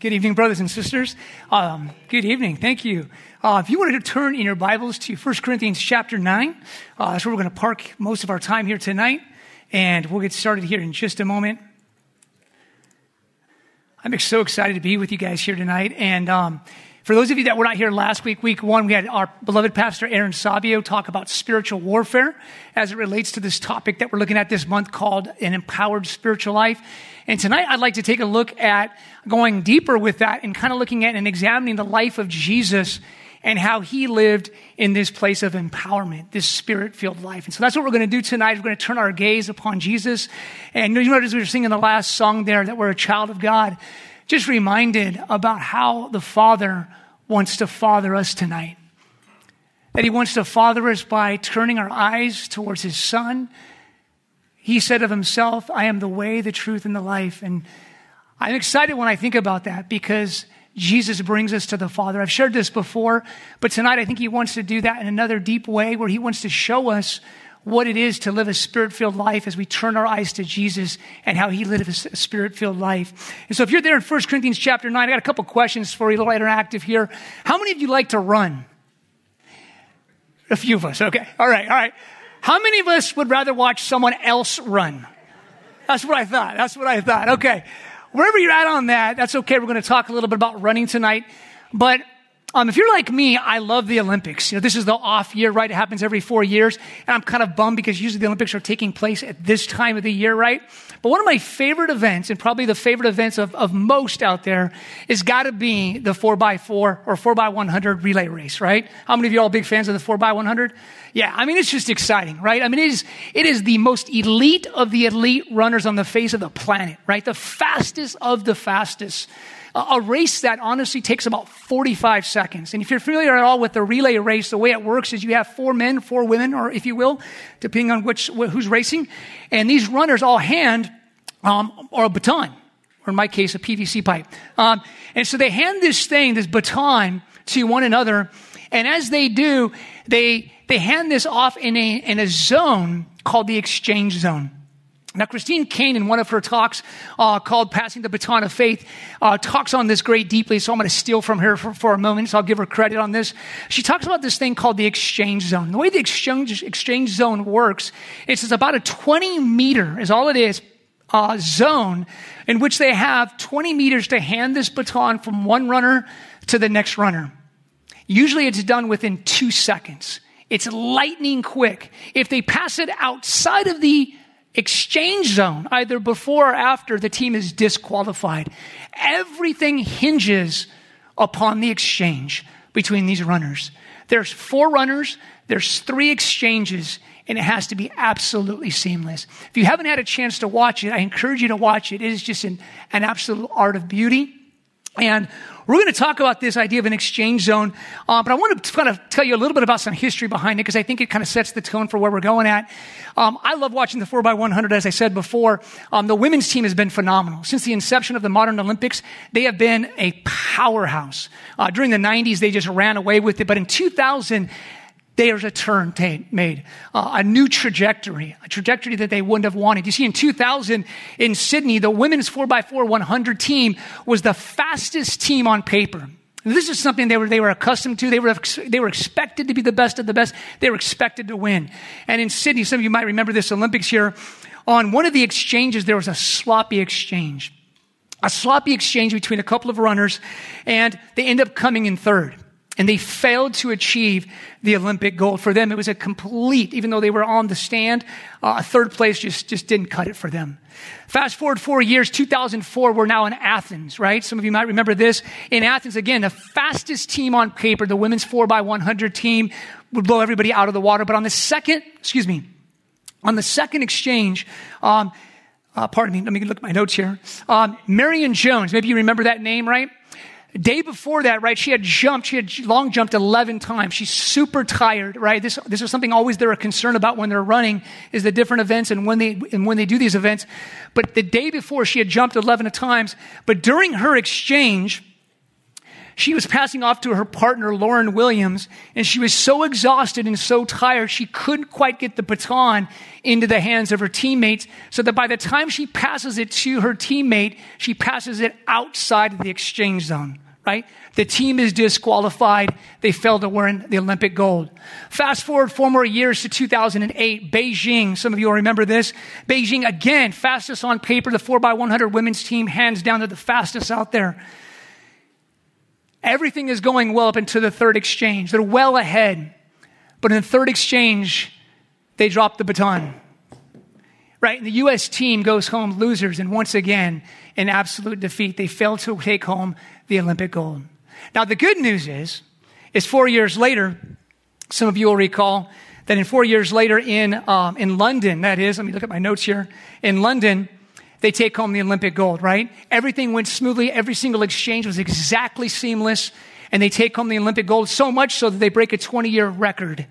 Good evening, brothers and sisters. Um, good evening. Thank you. Uh, if you wanted to turn in your Bibles to 1 Corinthians chapter 9, uh, that's where we're going to park most of our time here tonight. And we'll get started here in just a moment. I'm so excited to be with you guys here tonight. And um, for those of you that were not here last week, week one, we had our beloved pastor Aaron Sabio talk about spiritual warfare as it relates to this topic that we're looking at this month called an empowered spiritual life. And tonight I'd like to take a look at going deeper with that and kind of looking at and examining the life of Jesus and how he lived in this place of empowerment, this spirit filled life. And so that's what we're going to do tonight. We're going to turn our gaze upon Jesus. And you as we were singing the last song there, that we're a child of God, just reminded about how the Father wants to father us tonight. That he wants to father us by turning our eyes towards his Son he said of himself, I am the way, the truth, and the life. And I'm excited when I think about that because Jesus brings us to the Father. I've shared this before, but tonight I think he wants to do that in another deep way where he wants to show us what it is to live a spirit filled life as we turn our eyes to Jesus and how he lived a spirit filled life. And so if you're there in 1 Corinthians chapter 9, I got a couple questions for you, a little interactive here. How many of you like to run? A few of us. Okay. All right. All right. How many of us would rather watch someone else run? That's what I thought. That's what I thought. Okay. Wherever you're at on that, that's okay. We're going to talk a little bit about running tonight. But um, if you're like me, I love the Olympics. You know, this is the off year, right? It happens every four years. And I'm kind of bummed because usually the Olympics are taking place at this time of the year, right? But one of my favorite events, and probably the favorite events of, of most out there, is got to be the 4x4 or 4x100 relay race, right? How many of you all big fans of the 4x100? Yeah, I mean, it's just exciting, right? I mean, it is, it is the most elite of the elite runners on the face of the planet, right? The fastest of the fastest a race that honestly takes about 45 seconds. And if you're familiar at all with the relay race, the way it works is you have four men, four women, or if you will, depending on which, who's racing. And these runners all hand, um, or a baton, or in my case, a PVC pipe. Um, and so they hand this thing, this baton, to one another. And as they do, they, they hand this off in a, in a zone called the exchange zone. Now, Christine Caine, in one of her talks uh, called Passing the Baton of Faith, uh, talks on this great deeply. So I'm going to steal from her for, for, a moment. So I'll give her credit on this. She talks about this thing called the exchange zone. The way the exchange, exchange zone works, it's, about a 20 meter, is all it is, uh, zone in which they have 20 meters to hand this baton from one runner to the next runner. Usually it's done within two seconds. It's lightning quick. If they pass it outside of the exchange zone, either before or after the team is disqualified. Everything hinges upon the exchange between these runners. There's four runners, there's three exchanges, and it has to be absolutely seamless. If you haven't had a chance to watch it, I encourage you to watch it. It is just an, an absolute art of beauty. And we're going to talk about this idea of an exchange zone, uh, but I want to kind of tell you a little bit about some history behind it because I think it kind of sets the tone for where we're going at. Um, I love watching the 4x100, as I said before. Um, the women's team has been phenomenal. Since the inception of the modern Olympics, they have been a powerhouse. Uh, during the 90s, they just ran away with it, but in 2000, there's a turn t- made, uh, a new trajectory, a trajectory that they wouldn't have wanted. You see, in 2000 in Sydney, the women's 4x4 100 team was the fastest team on paper. This is something they were, they were accustomed to. They were, they were expected to be the best of the best. They were expected to win. And in Sydney, some of you might remember this Olympics here, on one of the exchanges, there was a sloppy exchange. A sloppy exchange between a couple of runners, and they end up coming in third and they failed to achieve the Olympic gold. For them, it was a complete, even though they were on the stand, uh, third place just, just didn't cut it for them. Fast forward four years, 2004, we're now in Athens, right? Some of you might remember this. In Athens, again, the fastest team on paper, the women's 4x100 team, would blow everybody out of the water. But on the second, excuse me, on the second exchange, um, uh, pardon me, let me look at my notes here. Um, Marion Jones, maybe you remember that name, right? Day before that, right, she had jumped, she had long jumped 11 times. She's super tired, right? This, this is something always they're concerned about when they're running is the different events and when they, and when they do these events. But the day before she had jumped 11 times, but during her exchange, she was passing off to her partner, Lauryn Williams, and she was so exhausted and so tired, she couldn't quite get the baton into the hands of her teammates, so that by the time she passes it to her teammate, she passes it outside of the exchange zone, right? The team is disqualified. They failed to win the Olympic gold. Fast forward four more years to 2008, Beijing. Some of you will remember this. Beijing, again, fastest on paper. The 4x100 women's team, hands down, they're the fastest out there. Everything is going well up into the third exchange. They're well ahead. But in the third exchange, they drop the baton. Right? And the U.S. team goes home losers, and once again, in absolute defeat, they fail to take home the Olympic gold. Now, the good news is, is four years later, some of you will recall that in four years later in, um, in London, that is, let me look at my notes here, in London, they take home the Olympic gold, right? Everything went smoothly. Every single exchange was exactly seamless. And they take home the Olympic gold so much so that they break a 20 year record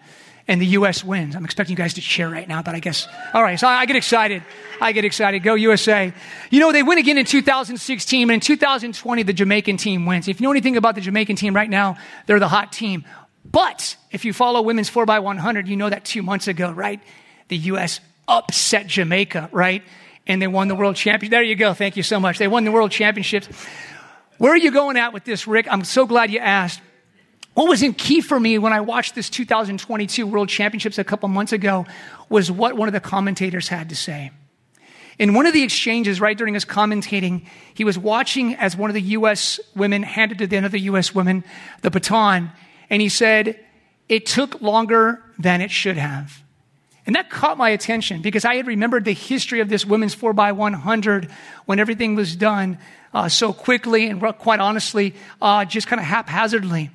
and the U.S. wins. I'm expecting you guys to cheer right now, but I guess, all right, so I get excited. I get excited. Go USA. You know, they win again in 2016, and in 2020, the Jamaican team wins. If you know anything about the Jamaican team right now, they're the hot team. But if you follow women's 4x100, you know that two months ago, right? The U.S. upset Jamaica, right? and they won the world championship. There you go. Thank you so much. They won the world championships. Where are you going at with this, Rick? I'm so glad you asked. What was in key for me when I watched this 2022 World Championships a couple months ago was what one of the commentators had to say. In one of the exchanges, right during his commentating, he was watching as one of the U.S. women handed to the other U.S. women the baton, and he said, It took longer than it should have. And that caught my attention because I had remembered the history of this women's 4x100 when everything was done uh, so quickly and quite honestly, uh, just kind of haphazardly.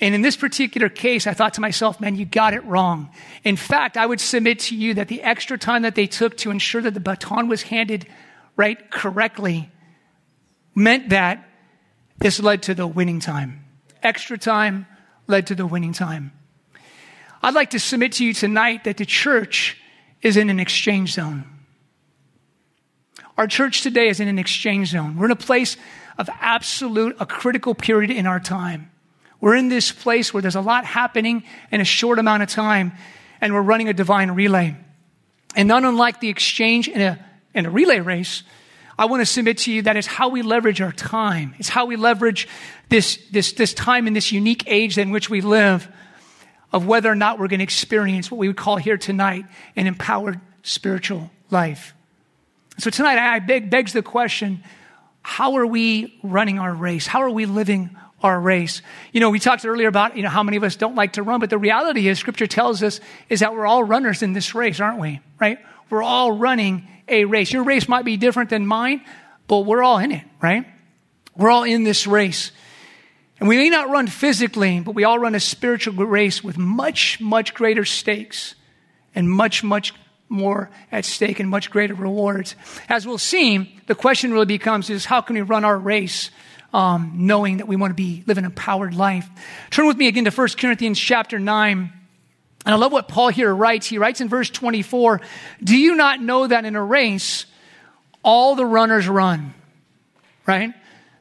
And in this particular case, I thought to myself, man, you got it wrong. In fact, I would submit to you that the extra time that they took to ensure that the baton was handed right correctly meant that this led to the winning time. Extra time led to the winning time. I'd like to submit to you tonight that the church is in an exchange zone. Our church today is in an exchange zone. We're in a place of absolute, a critical period in our time. We're in this place where there's a lot happening in a short amount of time, and we're running a divine relay. And not unlike the exchange in a, in a relay race, I want to submit to you that is how we leverage our time. It's how we leverage this, this, this time in this unique age in which we live of whether or not we're going to experience what we would call here tonight an empowered spiritual life. So tonight, I beg, begs the question, how are we running our race? How are we living our race? You know, we talked earlier about, you know, how many of us don't like to run, but the reality is scripture tells us is that we're all runners in this race, aren't we? Right? We're all running a race. Your race might be different than mine, but we're all in it, right? We're all in this race. And we may not run physically, but we all run a spiritual race with much, much greater stakes and much, much more at stake and much greater rewards. As we'll see, the question really becomes is how can we run our race um, knowing that we want to be live an empowered life? Turn with me again to 1 Corinthians chapter 9. And I love what Paul here writes. He writes in verse 24, Do you not know that in a race, all the runners run? Right?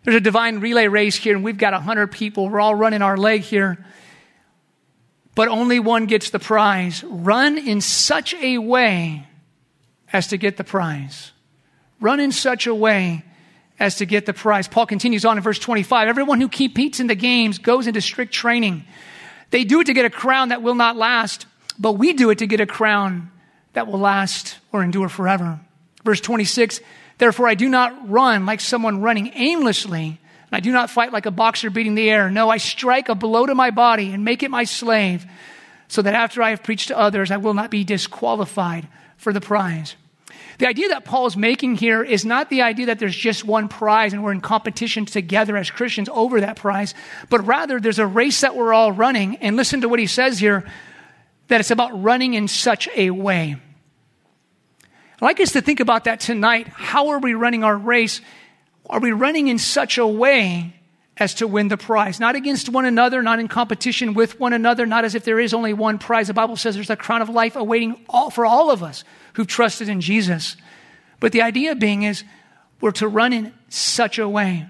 There's a divine relay race here, and we've got 100 people. We're all running our leg here. But only one gets the prize. Run in such a way as to get the prize. Run in such a way as to get the prize. Paul continues on in verse 25. Everyone who competes in the games goes into strict training. They do it to get a crown that will not last, but we do it to get a crown that will last or endure forever. Verse 26 Therefore, I do not run like someone running aimlessly, and I do not fight like a boxer beating the air. No, I strike a blow to my body and make it my slave, so that after I have preached to others, I will not be disqualified for the prize. The idea that Paul is making here is not the idea that there's just one prize and we're in competition together as Christians over that prize, but rather there's a race that we're all running. And listen to what he says here that it's about running in such a way. I'd like us to think about that tonight. How are we running our race? Are we running in such a way as to win the prize? Not against one another, not in competition with one another, not as if there is only one prize. The Bible says there's a crown of life awaiting all, for all of us who've trusted in Jesus. But the idea being is we're to run in such a way.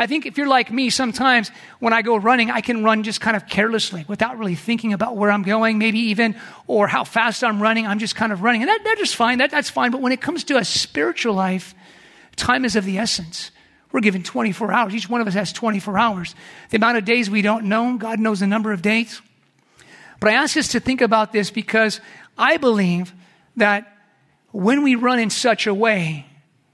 I think if you're like me, sometimes when I go running, I can run just kind of carelessly without really thinking about where I'm going, maybe even, or how fast I'm running. I'm just kind of running. And that, that's just fine. That, that's fine. But when it comes to a spiritual life, time is of the essence. We're given 24 hours. Each one of us has 24 hours. The amount of days we don't know, God knows the number of days. But I ask us to think about this because I believe that when we run in such a way,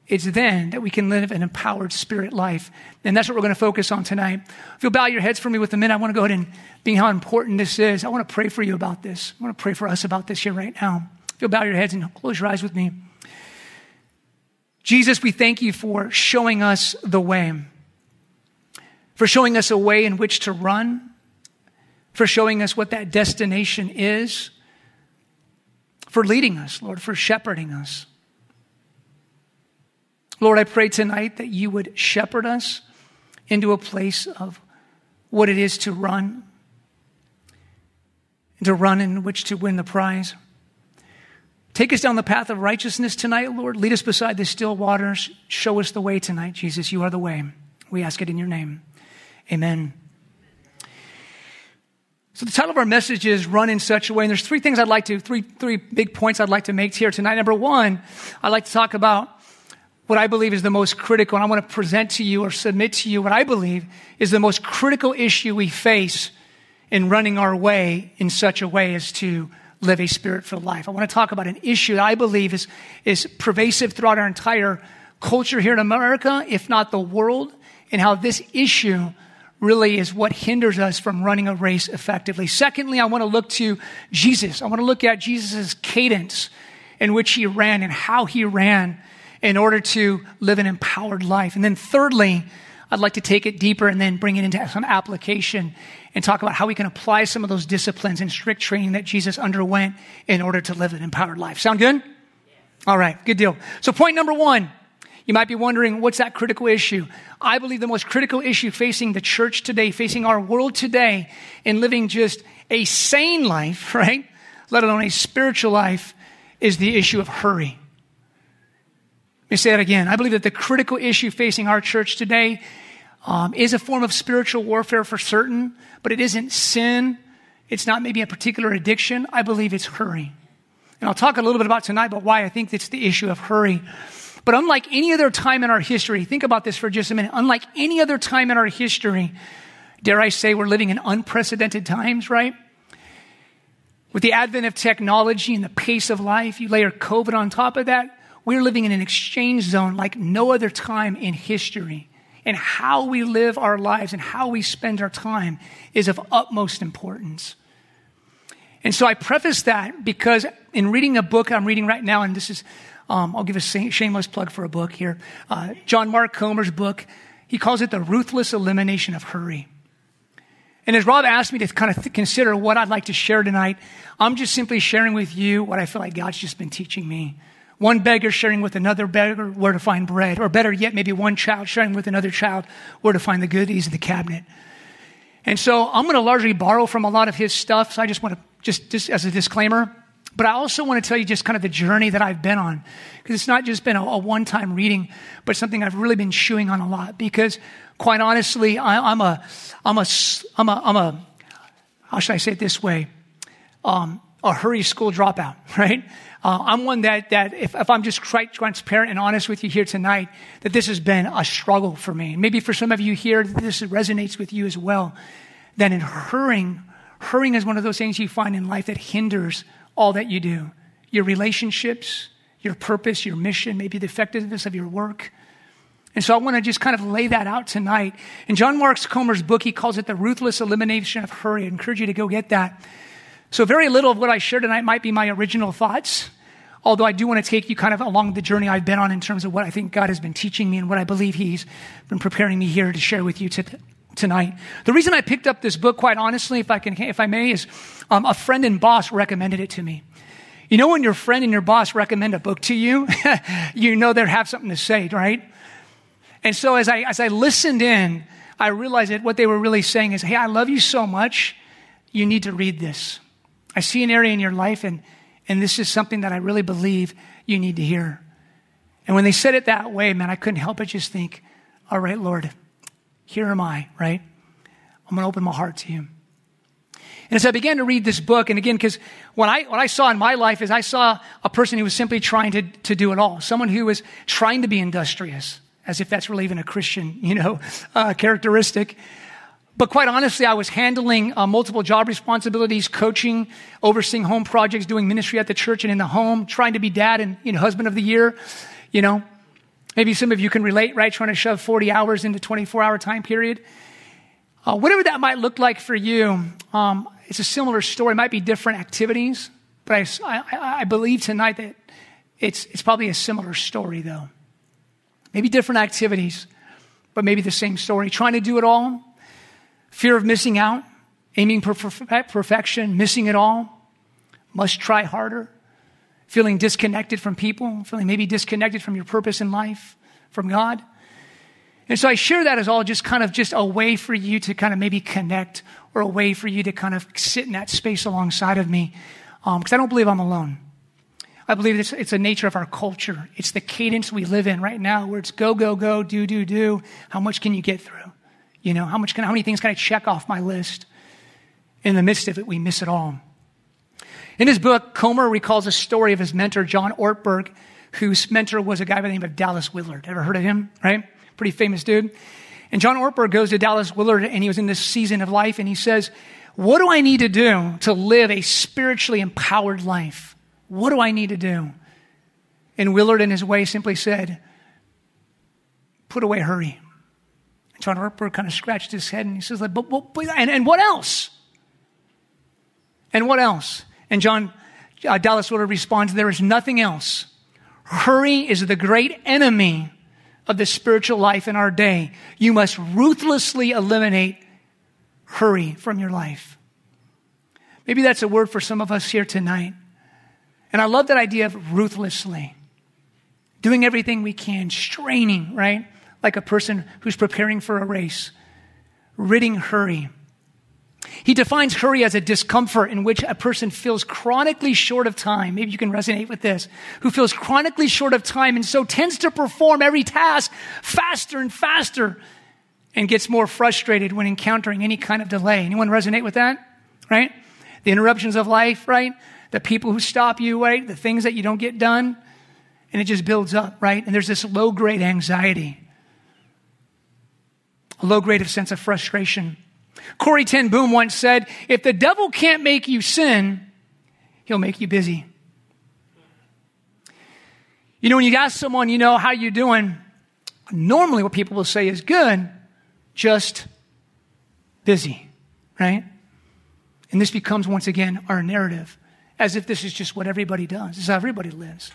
it's then that we can live an empowered spirit life. And that's what we're going to focus on tonight. If you'll bow your heads for me with a minute, I want to go ahead and being how important this is. I want to pray for you about this. I want to pray for us about this here right now. If you'll bow your heads and close your eyes with me. Jesus, we thank you for showing us the way, for showing us a way in which to run, for showing us what that destination is, for leading us, Lord, for shepherding us. Lord, I pray tonight that you would shepherd us into a place of what it is to run, and to run in which to win the prize. Take us down the path of righteousness tonight, Lord. Lead us beside the still waters. Show us the way tonight, Jesus. You are the way. We ask it in your name. Amen. So the title of our message is Run in Such a Way. And there's three things I'd like to, three, three big points I'd like to make here tonight. Number one, I'd like to talk about what I believe is the most critical, and I want to present to you or submit to you what I believe is the most critical issue we face in running our way in such a way as to live a spirit filled life. I want to talk about an issue that I believe is, is pervasive throughout our entire culture here in America, if not the world, and how this issue really is what hinders us from running a race effectively. Secondly, I want to look to Jesus. I want to look at Jesus' cadence in which he ran and how he ran in order to live an empowered life. And then thirdly, I'd like to take it deeper and then bring it into some application and talk about how we can apply some of those disciplines and strict training that Jesus underwent in order to live an empowered life. Sound good? All right, good deal. So, point number one, you might be wondering, what's that critical issue? I believe the most critical issue facing the church today, facing our world today, in living just a sane life, right? Let alone a spiritual life, is the issue of hurry. Let me say that again. I believe that the critical issue facing our church today um, is a form of spiritual warfare for certain, but it isn't sin. It's not maybe a particular addiction. I believe it's hurry. And I'll talk a little bit about tonight but why I think it's the issue of hurry. But unlike any other time in our history, think about this for just a minute. Unlike any other time in our history, dare I say, we're living in unprecedented times, right? With the advent of technology and the pace of life, you layer COVID on top of that, we're living in an exchange zone like no other time in history and how we live our lives and how we spend our time is of utmost importance. And so I preface that because in reading a book I'm reading right now, and this is, um, I'll give a shameless plug for a book here. Uh, John Mark Comer's book, he calls it The Ruthless Elimination of Hurry. And as Rob asked me to kind of th- consider what I'd like to share tonight, I'm just simply sharing with you what I feel like God's just been teaching me. One beggar sharing with another beggar where to find bread, or better yet, maybe one child sharing with another child where to find the goodies in the cabinet. And so I'm going to largely borrow from a lot of his stuff. So I just want to, just, just as a disclaimer, but I also want to tell you just kind of the journey that I've been on. Because it's not just been a, a one time reading, but something I've really been chewing on a lot. Because quite honestly, I, am a, I'm a, I'm a, I'm a, how should I say it this way? Um, a hurry school dropout, right? Uh, I'm one that, that if, if I'm just quite transparent and honest with you here tonight, that this has been a struggle for me. Maybe for some of you here, this resonates with you as well. That in hurrying, hurrying is one of those things you find in life that hinders all that you do. Your relationships, your purpose, your mission, maybe the effectiveness of your work. And so I want to just kind of lay that out tonight. In John Mark Comer's book, he calls it the ruthless elimination of hurry. I encourage you to go get that. So, very little of what I share tonight might be my original thoughts, although I do want to take you kind of along the journey I've been on in terms of what I think God has been teaching me and what I believe He's been preparing me here to share with you t- tonight. The reason I picked up this book, quite honestly, if I, can, if I may, is um, a friend and boss recommended it to me. You know, when your friend and your boss recommend a book to you, you know they have something to say, right? And so as I, as I listened in, I realized that what they were really saying is, hey, I love you so much, you need to read this. I see an area in your life, and, and this is something that I really believe you need to hear. And when they said it that way, man, I couldn't help but just think, all right, Lord, Here am I, right? I'm going to open my heart to you. And as I began to read this book, and again, because what I, what I saw in my life is I saw a person who was simply trying to, to do it all. Someone who was trying to be industrious, as if that's really even a Christian, you know, uh, characteristic. But quite honestly, I was handling uh, multiple job responsibilities, coaching, overseeing home projects, doing ministry at the church and in the home, trying to be dad and you know, husband of the year. You know, maybe some of you can relate, right? Trying to shove 40 hours into 24 hour time period. Uh, whatever that might look like for you, um, it's a similar story. It might be different activities, but I, I, I believe tonight that it's, it's probably a similar story, though. Maybe different activities, but maybe the same story. Trying to do it all, fear of missing out, aiming for perfection, missing it all, must try harder, feeling disconnected from people, feeling maybe disconnected from your purpose in life, from God. And so I share that as all just kind of just a way for you to kind of maybe connect or a way for you to kind of sit in that space alongside of me. Because um, I don't believe I'm alone. I believe it's, it's a nature of our culture. It's the cadence we live in right now where it's go, go, go, do, do, do. How much can you get through? You know, how much can, how many things can I check off my list? In the midst of it, we miss it all. In his book, Comer recalls a story of his mentor, John Ortberg, whose mentor was a guy by the name of Dallas Willard. Ever heard of him? Right? Pretty famous dude. And John Ortberg goes to Dallas Willard, and he was in this season of life, and he says, What do I need to do to live a spiritually empowered life? What do I need to do? And Willard, in his way, simply said, Put away hurry. John Ortberg kind of scratched his head and he says, but, but, but and, and, what else? And what else? And John uh, Dallas Willard responds, There is nothing else. Hurry is the great enemy of the spiritual life in our day. You must ruthlessly eliminate hurry from your life. Maybe that's a word for some of us here tonight. And I love that idea of ruthlessly. Doing everything we can, straining, right? like a person who's preparing for a race, ridding hurry. He defines hurry as a discomfort in which a person feels chronically short of time. Maybe you can resonate with this. Who feels chronically short of time and so tends to perform every task faster and faster and gets more frustrated when encountering any kind of delay. Anyone resonate with that? Right? The interruptions of life, right? The people who stop you, right? The things that you don't get done. And it just builds up, right? And there's this low grade anxiety a low grade of sense of frustration. Corrie ten Boom once said, if the devil can't make you sin, he'll make you busy. You know, when you ask someone, you know, how you doing? Normally what people will say is good, just busy, right? And this becomes once again our narrative, as if this is just what everybody does. This is how everybody lives.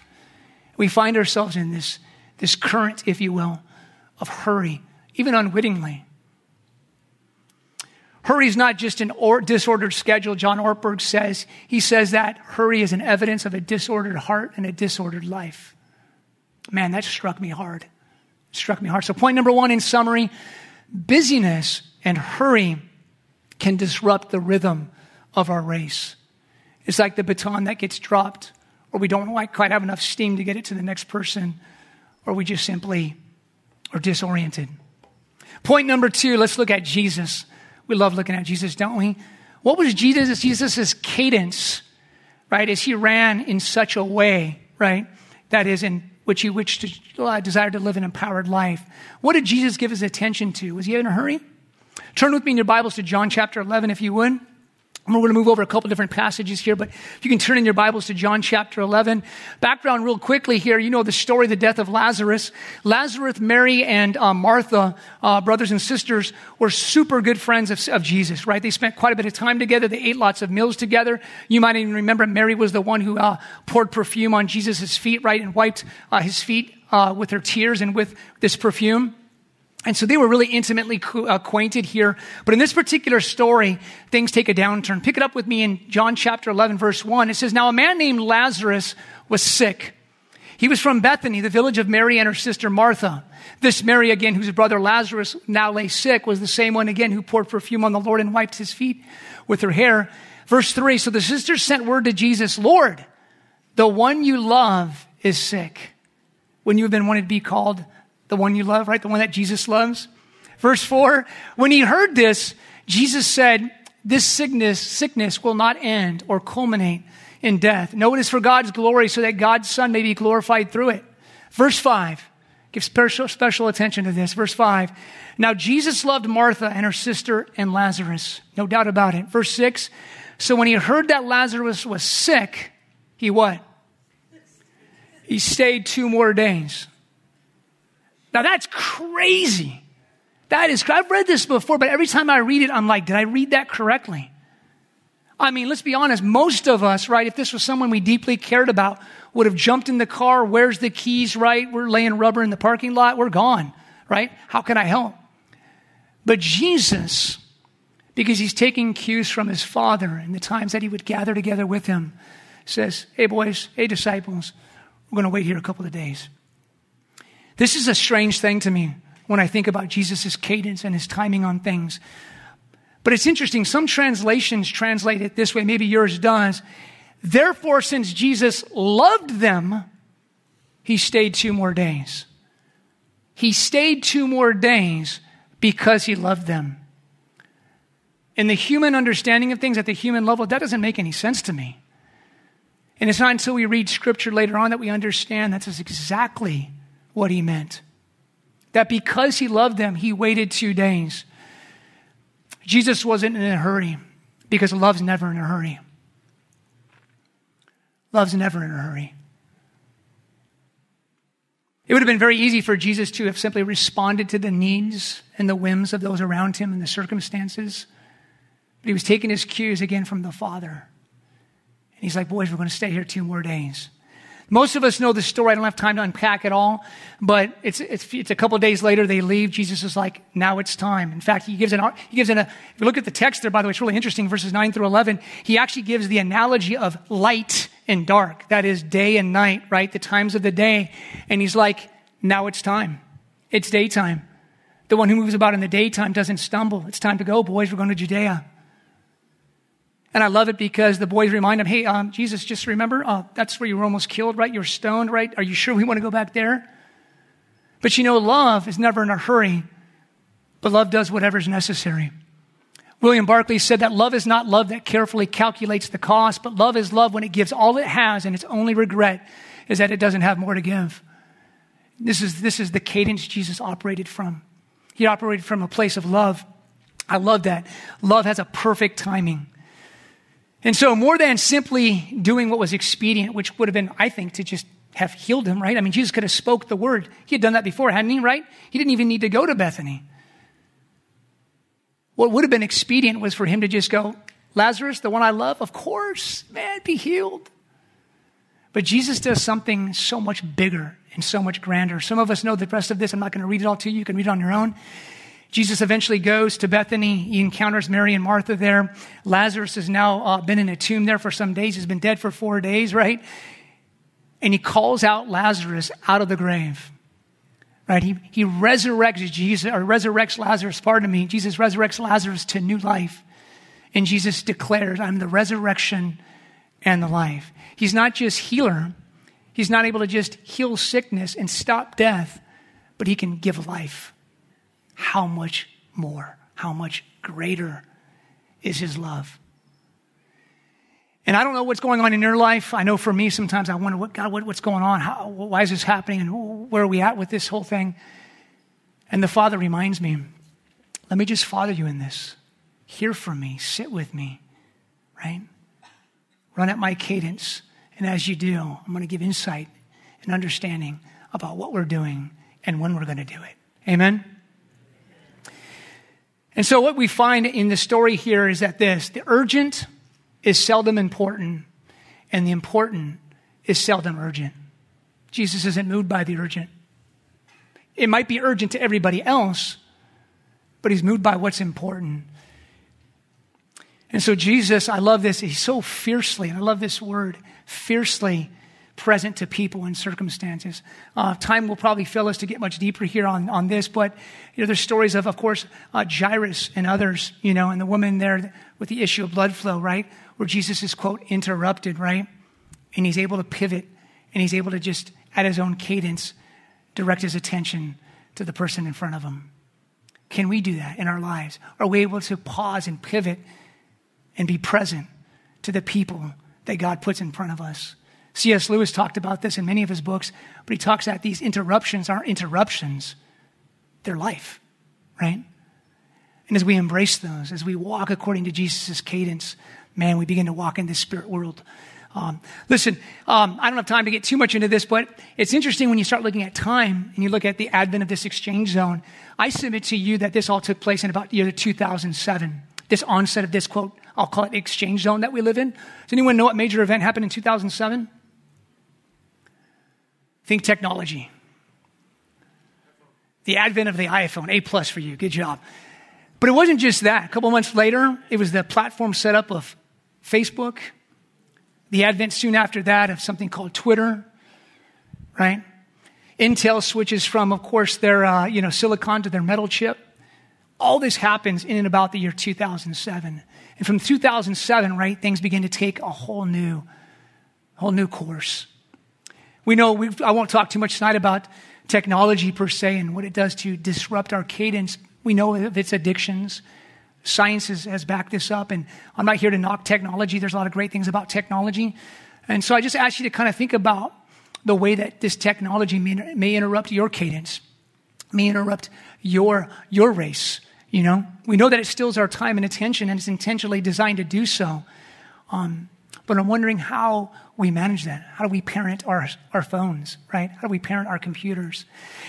We find ourselves in this, this current, if you will, of hurry even unwittingly. Hurry is not just an or- disordered schedule, John Ortberg says. He says that hurry is an evidence of a disordered heart and a disordered life. Man, that struck me hard. Struck me hard. So, point number one in summary busyness and hurry can disrupt the rhythm of our race. It's like the baton that gets dropped, or we don't quite have enough steam to get it to the next person, or we just simply are disoriented. Point number two, let's look at Jesus. We love looking at Jesus, don't we? What was Jesus, Jesus' cadence, right, as he ran in such a way, right, that is in which he wished to, uh, desired to live an empowered life? What did Jesus give his attention to? Was he in a hurry? Turn with me in your Bibles to John chapter 11, if you would. We're going to move over a couple different passages here, but if you can turn in your Bibles to John chapter 11. Background real quickly here. You know the story, the death of Lazarus. Lazarus, Mary, and uh, Martha, uh, brothers and sisters, were super good friends of, of, Jesus, right? They spent quite a bit of time together. They ate lots of meals together. You might even remember Mary was the one who uh, poured perfume on Jesus' feet, right? And wiped uh, his feet uh, with her tears and with this perfume. And so they were really intimately uh, acquainted here. But in this particular story, things take a downturn. Pick it up with me in John chapter 11, verse 1. It says, Now a man named Lazarus was sick. He was from Bethany, the village of Mary and her sister Martha. This Mary, again, whose brother Lazarus now lay sick, was the same one again who poured perfume on the Lord and wiped his feet with her hair. Verse 3 So the sisters sent word to Jesus, Lord, the one you love is sick. When you have been wanted to be called the one you love, right? The one that Jesus loves. Verse 4 When he heard this, Jesus said, This sickness, sickness will not end or culminate in death. No, it is for God's glory so that God's Son may be glorified through it. Verse 5. Give special, special attention to this. Verse 5. Now, Jesus loved Martha and her sister and Lazarus. No doubt about it. Verse 6. So when he heard that Lazarus was sick, he what? He stayed two more days. Now that's crazy. That is, I've read this before, but every time I read it, I'm like, did I read that correctly? I mean, let's be honest. Most of us, right, if this was someone we deeply cared about, would have jumped in the car. Where's the keys, right? We're laying rubber in the parking lot. We're gone, right? How can I help? But Jesus, because he's taking cues from his father and the times that he would gather together with him, says, Hey, boys, hey, disciples, we're going to wait here a couple of days. This is a strange thing to me when I think about Jesus' cadence and his timing on things. But it's interesting. Some translations translate it this way. Maybe yours does. Therefore, since Jesus loved them, he stayed two more days. He stayed two more days because he loved them. In the human understanding of things at the human level, that doesn't make any sense to me. And it's not until we read scripture later on that we understand that's exactly what he meant. That because he loved them, he waited two days. Jesus wasn't in a hurry because love's never in a hurry. Love's never in a hurry. It would have been very easy for Jesus to have simply responded to the needs and the whims of those around him and the circumstances. But he was taking his cues again from the Father. And he's like, Boys, we're going to stay here two more days. Most of us know the story. I don't have time to unpack it all, but it's, it's, it's a couple days later they leave. Jesus is like, now it's time. In fact, he gives an, he gives an, a, if you look at the text there, by the way, it's really interesting, verses 9 through 11, he actually gives the analogy of light and dark. That is day and night, right? The times of the day. And he's like, now it's time. It's daytime. The one who moves about in the daytime doesn't stumble. It's time to go, boys. We're going to Judea. And I love it because the boys remind him, hey, um, Jesus, just remember, uh, that's where you were almost killed, right? You were stoned, right? Are you sure we want to go back there? But you know, love is never in a hurry, but love does whatever is necessary. William Barclay said that love is not love that carefully calculates the cost, but love is love when it gives all it has, and its only regret is that it doesn't have more to give. This is, this is the cadence Jesus operated from. He operated from a place of love. I love that. Love has a perfect timing. And so, more than simply doing what was expedient, which would have been, I think, to just have healed him, right? I mean, Jesus could have spoke the word. He had done that before, hadn't he, right? He didn't even need to go to Bethany. What would have been expedient was for him to just go, Lazarus, the one I love, of course, man, be healed. But Jesus does something so much bigger and so much grander. Some of us know the rest of this. I'm not going to read it all to you. You can read it on your own. Jesus eventually goes to Bethany. He encounters Mary and Martha there. Lazarus has now uh, been in a tomb there for some days. He's been dead for four days, right? And he calls out Lazarus out of the grave. Right? He, he resurrects Jesus, or resurrects Lazarus, pardon me. Jesus resurrects Lazarus to new life. And Jesus declares, I'm the resurrection and the life. He's not just healer. He's not able to just heal sickness and stop death, but he can give life how much more, how much greater is his love. And I don't know what's going on in your life. I know for me, sometimes I wonder, what, God, what, what's going on? How, why is this happening? And where are we at with this whole thing? And the Father reminds me, let me just father you in this. Hear from me, sit with me, right? Run at my cadence. And as you do, I'm going to give insight and understanding about what we're doing and when we're going to do it. Amen? And so, what we find in the story here is that this the urgent is seldom important, and the important is seldom urgent. Jesus isn't moved by the urgent. It might be urgent to everybody else, but he's moved by what's important. And so, Jesus, I love this, he's so fiercely, and I love this word, fiercely present to people and circumstances. Uh, time will probably fail us to get much deeper here on, on this, but you know, there's stories of, of course, uh, Jairus and others, you know, and the woman there with the issue of blood flow, right? Where Jesus is, quote, interrupted, right? And he's able to pivot and he's able to just, at his own cadence, direct his attention to the person in front of him. Can we do that in our lives? Are we able to pause and pivot and be present to the people that God puts in front of us? C.S. Lewis talked about this in many of his books, but he talks that these interruptions aren't interruptions, they're life, right? And as we embrace those, as we walk according to Jesus' cadence, man, we begin to walk in this spirit world. Um, listen, um, I don't have time to get too much into this, but it's interesting when you start looking at time and you look at the advent of this exchange zone. I submit to you that this all took place in about the year 2007. This onset of this quote, I'll call it exchange zone that we live in. Does anyone know what major event happened in 2007? Think technology. The advent of the iPhone, A plus for you. Good job. But it wasn't just that. A couple months later, it was the platform setup of Facebook, the advent soon after that of something called Twitter, right? Intel switches from, of course, their uh, you know silicon to their metal chip. All this happens in and about the year 2007, and from 2007, right, things begin to take a whole new, whole new course. We know I won't talk too much tonight about technology per se and what it does to disrupt our cadence we know of its addictions. Science has, has backed this up, and I'm not here to knock technology. There's a lot of great things about technology. And so I just ask you to kind of think about the way that this technology may, may interrupt your cadence, may interrupt your, your race. You know, we know that it steals our time and attention, and it's intentionally designed to do so. Um, but I'm wondering how we manage that. How do we parent our, our phones, right? How do we parent our computers?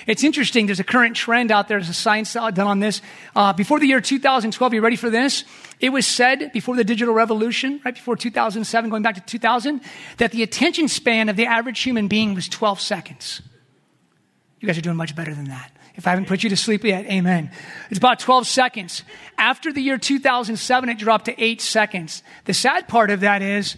It's interesting. There's a current trend out there. There's a science done on this. Uh, before the year 2012, you ready for this? It was said before the digital revolution, right before 2007, going back to 2000, that the attention span of the average human being was 12 seconds. You guys are doing much better than that. If I haven't put you to sleep yet, amen. It's about 12 seconds. After the year 2007, it dropped to eight seconds. The sad part of that is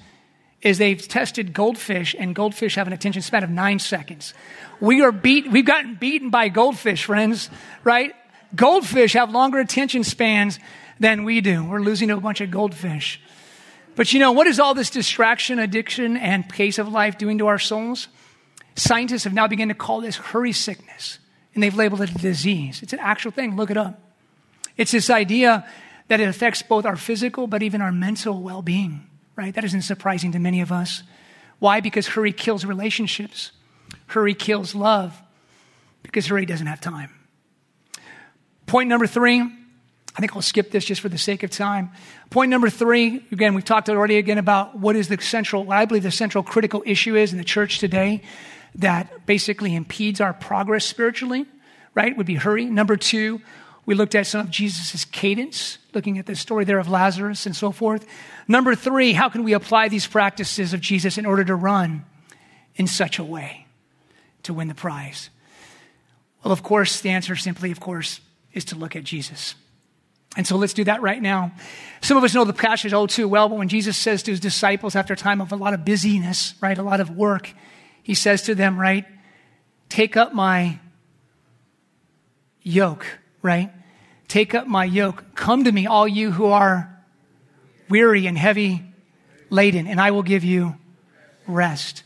is they've tested goldfish, and goldfish have an attention span of nine seconds. We are beat, we've gotten beaten by goldfish, friends, right? Goldfish have longer attention spans than we do. We're losing to a bunch of goldfish. But you know, what is all this distraction, addiction, and pace of life doing to our souls? Scientists have now begun to call this hurry sickness, and they've labeled it a disease. It's an actual thing. Look it up. It's this idea that it affects both our physical but even our mental well being right? That isn't surprising to many of us. Why? Because hurry kills relationships, hurry kills love, because hurry doesn't have time. Point number three, I think I'll skip this just for the sake of time. Point number three, again, we've talked already again about what is the central, I believe the central critical issue is in the church today that basically impedes our progress spiritually, right? Would be hurry. Number two, we looked at some of Jesus' cadence, looking at the story there of Lazarus and so forth. Number three, how can we apply these practices of Jesus in order to run in such a way to win the prize? Well, of course, the answer simply, of course, is to look at Jesus. And so let's do that right now. Some of us know the passage all too well, but when Jesus says to his disciples after a time of a lot of busyness, right, a lot of work, he says to them, right, take up my yoke right? Take up my yoke. Come to me, all you who are weary and heavy laden, and I will give you rest.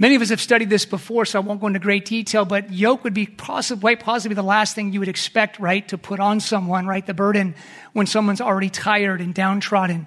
Many of us have studied this before, so I won't go into great detail, but yoke would be possibly, possibly the last thing you would expect, right, to put on someone, right? The burden when someone's already tired and downtrodden.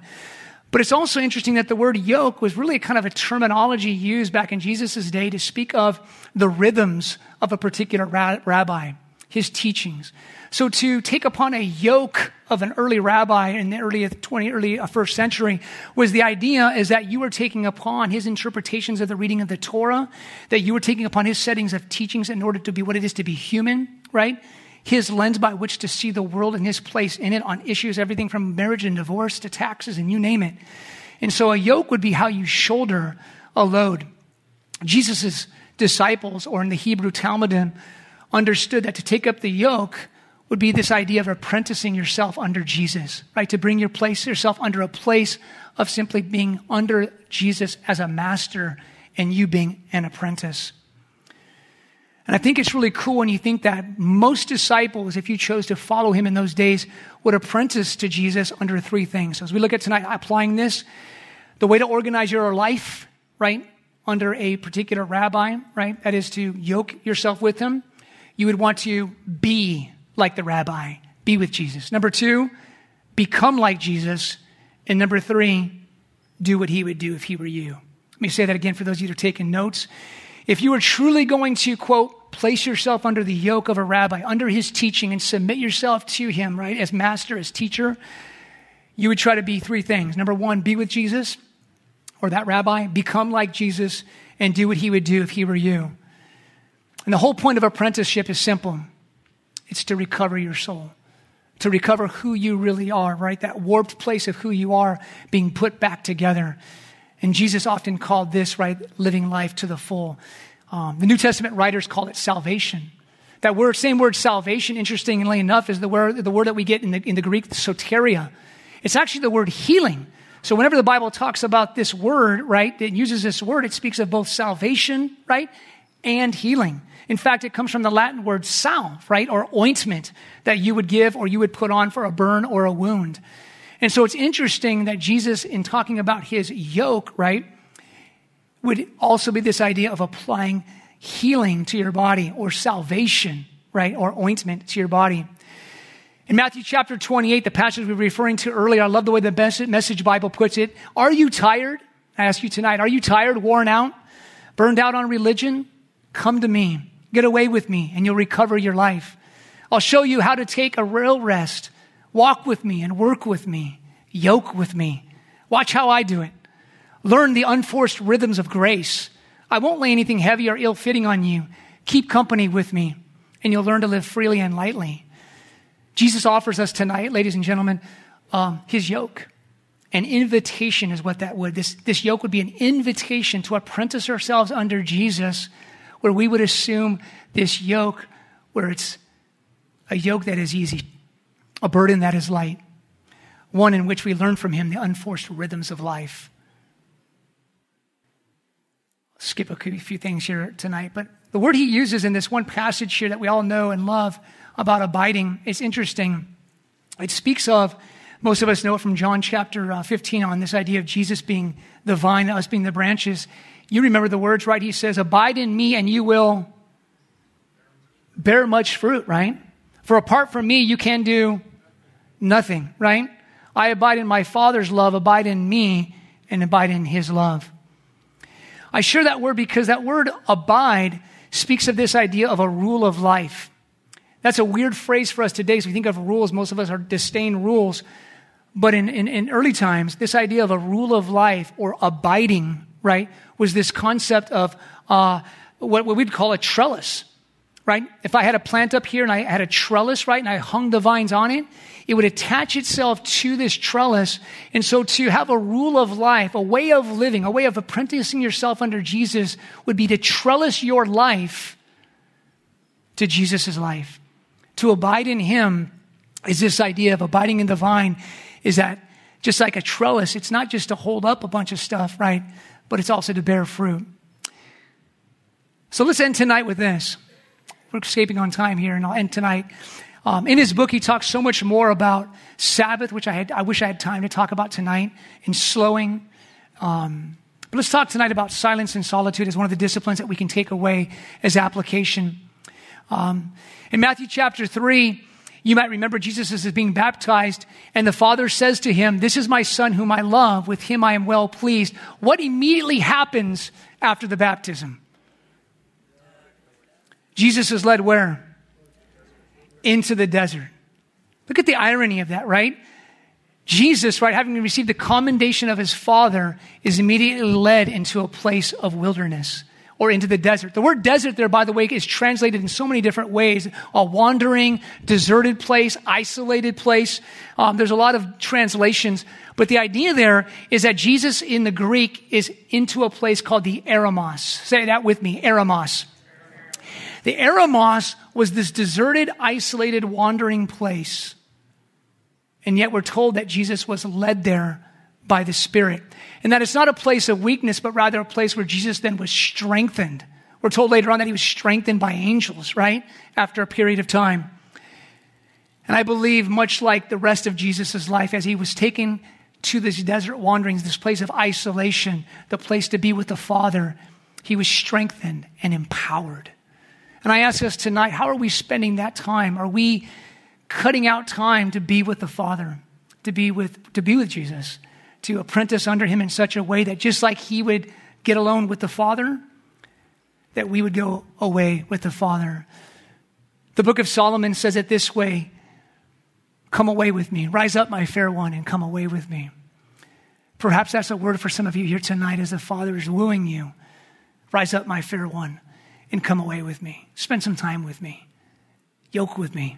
But it's also interesting that the word yoke was really kind of a terminology used back in Jesus' day to speak of the rhythms of a particular rabbi, his teachings. So to take upon a yoke of an early rabbi in the early 20, early uh, first century was the idea is that you were taking upon his interpretations of the reading of the Torah, that you were taking upon his settings of teachings in order to be what it is to be human, right? His lens by which to see the world and his place in it on issues, everything from marriage and divorce to taxes and you name it. And so a yoke would be how you shoulder a load. Jesus' disciples, or in the Hebrew Talmidim, understood that to take up the yoke would be this idea of apprenticing yourself under Jesus, right? To bring your place, yourself under a place of simply being under Jesus as a master and you being an apprentice. And I think it's really cool when you think that most disciples, if you chose to follow him in those days, would apprentice to Jesus under three things. So as we look at tonight, applying this, the way to organize your life, right, under a particular rabbi, right, that is to yoke yourself with him. You would want to be like the rabbi, be with Jesus. Number two, become like Jesus. And number three, do what he would do if he were you. Let me say that again for those of you that are taking notes. If you are truly going to, quote, place yourself under the yoke of a rabbi, under his teaching, and submit yourself to him, right, as master, as teacher, you would try to be three things. Number one, be with Jesus or that rabbi, become like Jesus, and do what he would do if he were you. And the whole point of apprenticeship is simple it's to recover your soul, to recover who you really are, right? That warped place of who you are being put back together. And Jesus often called this, right, living life to the full. Um, the New Testament writers call it salvation. That word, same word, salvation, interestingly enough, is the word, the word that we get in the, in the Greek, soteria. It's actually the word healing. So whenever the Bible talks about this word, right, it uses this word, it speaks of both salvation, right, and healing. In fact, it comes from the Latin word salve, right, or ointment that you would give or you would put on for a burn or a wound. And so it's interesting that Jesus, in talking about his yoke, right, would also be this idea of applying healing to your body or salvation, right, or ointment to your body. In Matthew chapter 28, the passage we were referring to earlier, I love the way the message Bible puts it. Are you tired? I ask you tonight, are you tired, worn out, burned out on religion? Come to me. Get away with me, and you'll recover your life. I'll show you how to take a real rest. Walk with me and work with me. Yoke with me. Watch how I do it. Learn the unforced rhythms of grace. I won't lay anything heavy or ill fitting on you. Keep company with me, and you'll learn to live freely and lightly. Jesus offers us tonight, ladies and gentlemen, um, his yoke. An invitation is what that would. This, this yoke would be an invitation to apprentice ourselves under Jesus, where we would assume this yoke, where it's a yoke that is easy, a burden that is light, one in which we learn from him the unforced rhythms of life. I'll skip a few things here tonight, but the word he uses in this one passage here that we all know and love about abiding is interesting. It speaks of, most of us know it from John chapter uh, 15 on this idea of Jesus being the vine, us being the branches. You remember the words, right? He says, Abide in me and you will bear much fruit, right? For apart from me, you can do nothing, right? I abide in my Father's love, abide in me, and abide in his love. I share that word because that word abide speaks of this idea of a rule of life. That's a weird phrase for us today. So we think of rules. Most of us are disdain rules. But in, in, in, early times, this idea of a rule of life or abiding, right, was this concept of uh, what, what we'd call a trellis, right? If I had a plant up here and I had a trellis, right, and I hung the vines on it, it would attach itself to this trellis. And so to have a rule of life, a way of living, a way of apprenticing yourself under Jesus would be to trellis your life to Jesus' life. To abide in Him is this idea of abiding in the vine, is that just like a trellis, it's not just to hold up a bunch of stuff, right? But it's also to bear fruit. So let's end tonight with this. We're escaping on time here, and I'll end tonight. Um, in his book, he talks so much more about Sabbath, which I, had, I wish I had time to talk about tonight, and slowing. Um, but let's talk tonight about silence and solitude as one of the disciplines that we can take away as application. Um, in Matthew chapter 3, you might remember Jesus is being baptized, and the Father says to him, This is my Son whom I love, with him I am well pleased. What immediately happens after the baptism? Jesus is led where? Into the desert. Look at the irony of that, right? Jesus, right, having received the commendation of his Father, is immediately led into a place of wilderness or into the desert. The word desert there, by the way, is translated in so many different ways. A wandering, deserted place, isolated place. Um, there's a lot of translations. But the idea there is that Jesus in the Greek is into a place called the Eremos. Say that with me, Eremos. The Eremos was this deserted, isolated, wandering place. And yet we're told that Jesus was led there by the Spirit. And that it's not a place of weakness, but rather a place where Jesus then was strengthened. We're told later on that he was strengthened by angels, right? After a period of time. And I believe, much like the rest of Jesus' life, as he was taken to this desert wanderings, this place of isolation, the place to be with the Father, he was strengthened and empowered. And I ask us tonight, how are we spending that time? Are we cutting out time to be with the Father, to be with, to be with Jesus, to apprentice under him in such a way that just like he would get alone with the Father, that we would go away with the Father. The book of Solomon says it this way Come away with me. Rise up, my fair one, and come away with me. Perhaps that's a word for some of you here tonight as the Father is wooing you. Rise up, my fair one, and come away with me. Spend some time with me. Yoke with me.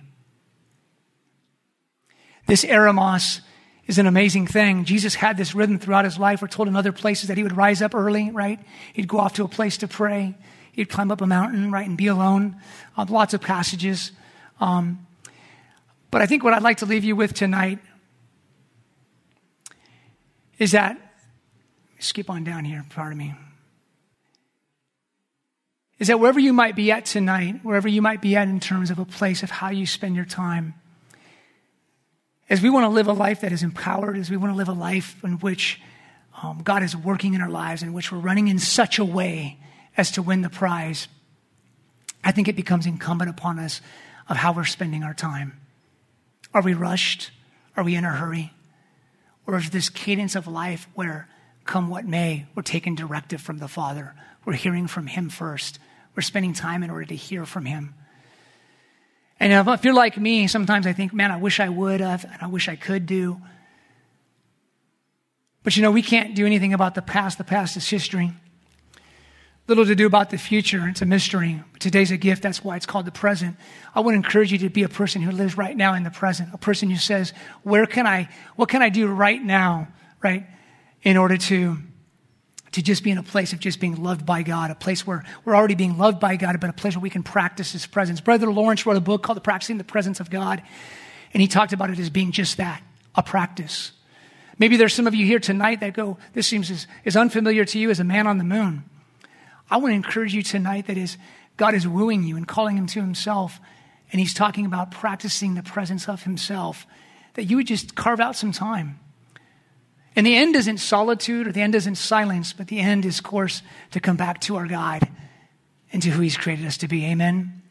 This eremos is an amazing thing. Jesus had this rhythm throughout his life. We're told in other places that he would rise up early, right? He'd go off to a place to pray. He'd climb up a mountain, right, and be alone. Uh, lots of passages. Um, but I think what I'd like to leave you with tonight is that, skip on down here, pardon me, is that wherever you might be at tonight, wherever you might be at in terms of a place of how you spend your time, as we want to live a life that is empowered, as we want to live a life in which um, God is working in our lives, in which we're running in such a way as to win the prize, I think it becomes incumbent upon us of how we're spending our time. Are we rushed? Are we in a hurry? Or is this cadence of life where, come what may, we're taking directive from the Father? We're hearing from Him first. We're spending time in order to hear from Him. And if you're like me, sometimes I think, man, I wish I would have, and I wish I could do. But you know, we can't do anything about the past. The past is history little to do about the future. It's a mystery. Today's a gift. That's why it's called the present. I would encourage you to be a person who lives right now in the present, a person who says, where can I, what can I do right now, right, in order to, to just be in a place of just being loved by God, a place where we're already being loved by God, but a place where we can practice His presence. Brother Lawrence wrote a book called The Practicing the Presence of God, and he talked about it as being just that, a practice. Maybe there's some of you here tonight that go, this seems as, as unfamiliar to you as a man on the moon. I want to encourage you tonight that is God is wooing you and calling him to himself, and he's talking about practicing the presence of himself, that you would just carve out some time. And the end isn't solitude or the end isn't silence, but the end is, of course, to come back to our God and to who he's created us to be. Amen.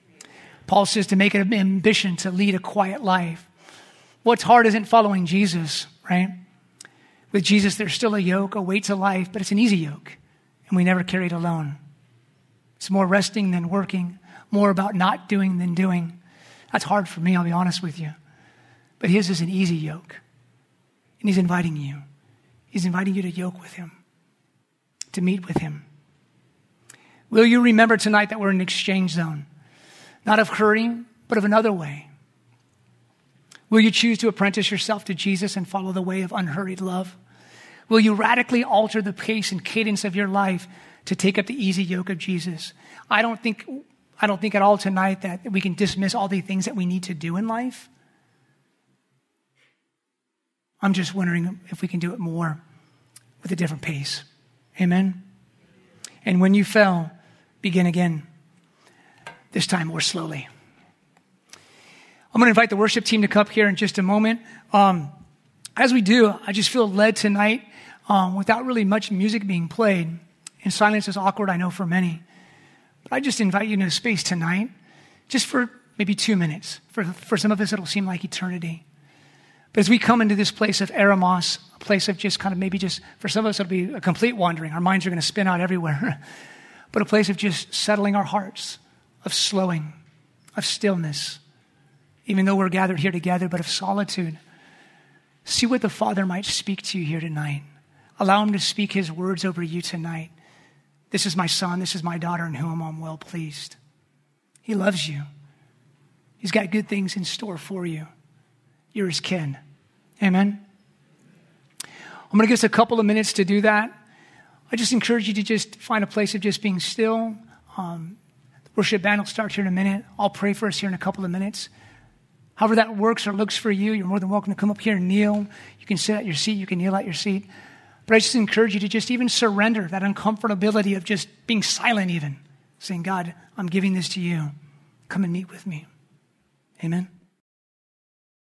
Paul says to make it an ambition to lead a quiet life. What's hard isn't following Jesus, right? With Jesus, there's still a yoke, a weight to life, but it's an easy yoke, and we never carry it alone. It's more resting than working, more about not doing than doing. That's hard for me, I'll be honest with you. But his is an easy yoke. And he's inviting you. He's inviting you to yoke with him, to meet with him. Will you remember tonight that we're in an exchange zone? Not of hurrying, but of another way. Will you choose to apprentice yourself to Jesus and follow the way of unhurried love? Will you radically alter the pace and cadence of your life to take up the easy yoke of Jesus. I don't think, I don't think at all tonight that we can dismiss all the things that we need to do in life. I'm just wondering if we can do it more with a different pace. Amen? And when you fell, begin again, this time more slowly. I'm going to invite the worship team to come up here in just a moment. Um, as we do, I just feel led tonight, um, without really much music being played, and silence is awkward, I know, for many. But I just invite you into space tonight, just for maybe two minutes. For, for some of us, it'll seem like eternity. But as we come into this place of eremos, a place of just kind of maybe just, for some of us, it'll be a complete wandering. Our minds are going to spin out everywhere. but a place of just settling our hearts, of slowing, of stillness, even though we're gathered here together, but of solitude. See what the Father might speak to you here tonight. Allow Him to speak His words over you tonight. This is my son, this is my daughter in whom I'm well pleased. He loves you. He's got good things in store for you. You're his kin. Amen. I'm going to give us a couple of minutes to do that. I just encourage you to just find a place of just being still. Um, the worship band will start here in a minute. I'll pray for us here in a couple of minutes. However, that works or looks for you, you're more than welcome to come up here and kneel. You can sit at your seat, you can kneel at your seat. But I just encourage you to just even surrender that uncomfortability of just being silent, even saying, God, I'm giving this to you. Come and meet with me. Amen.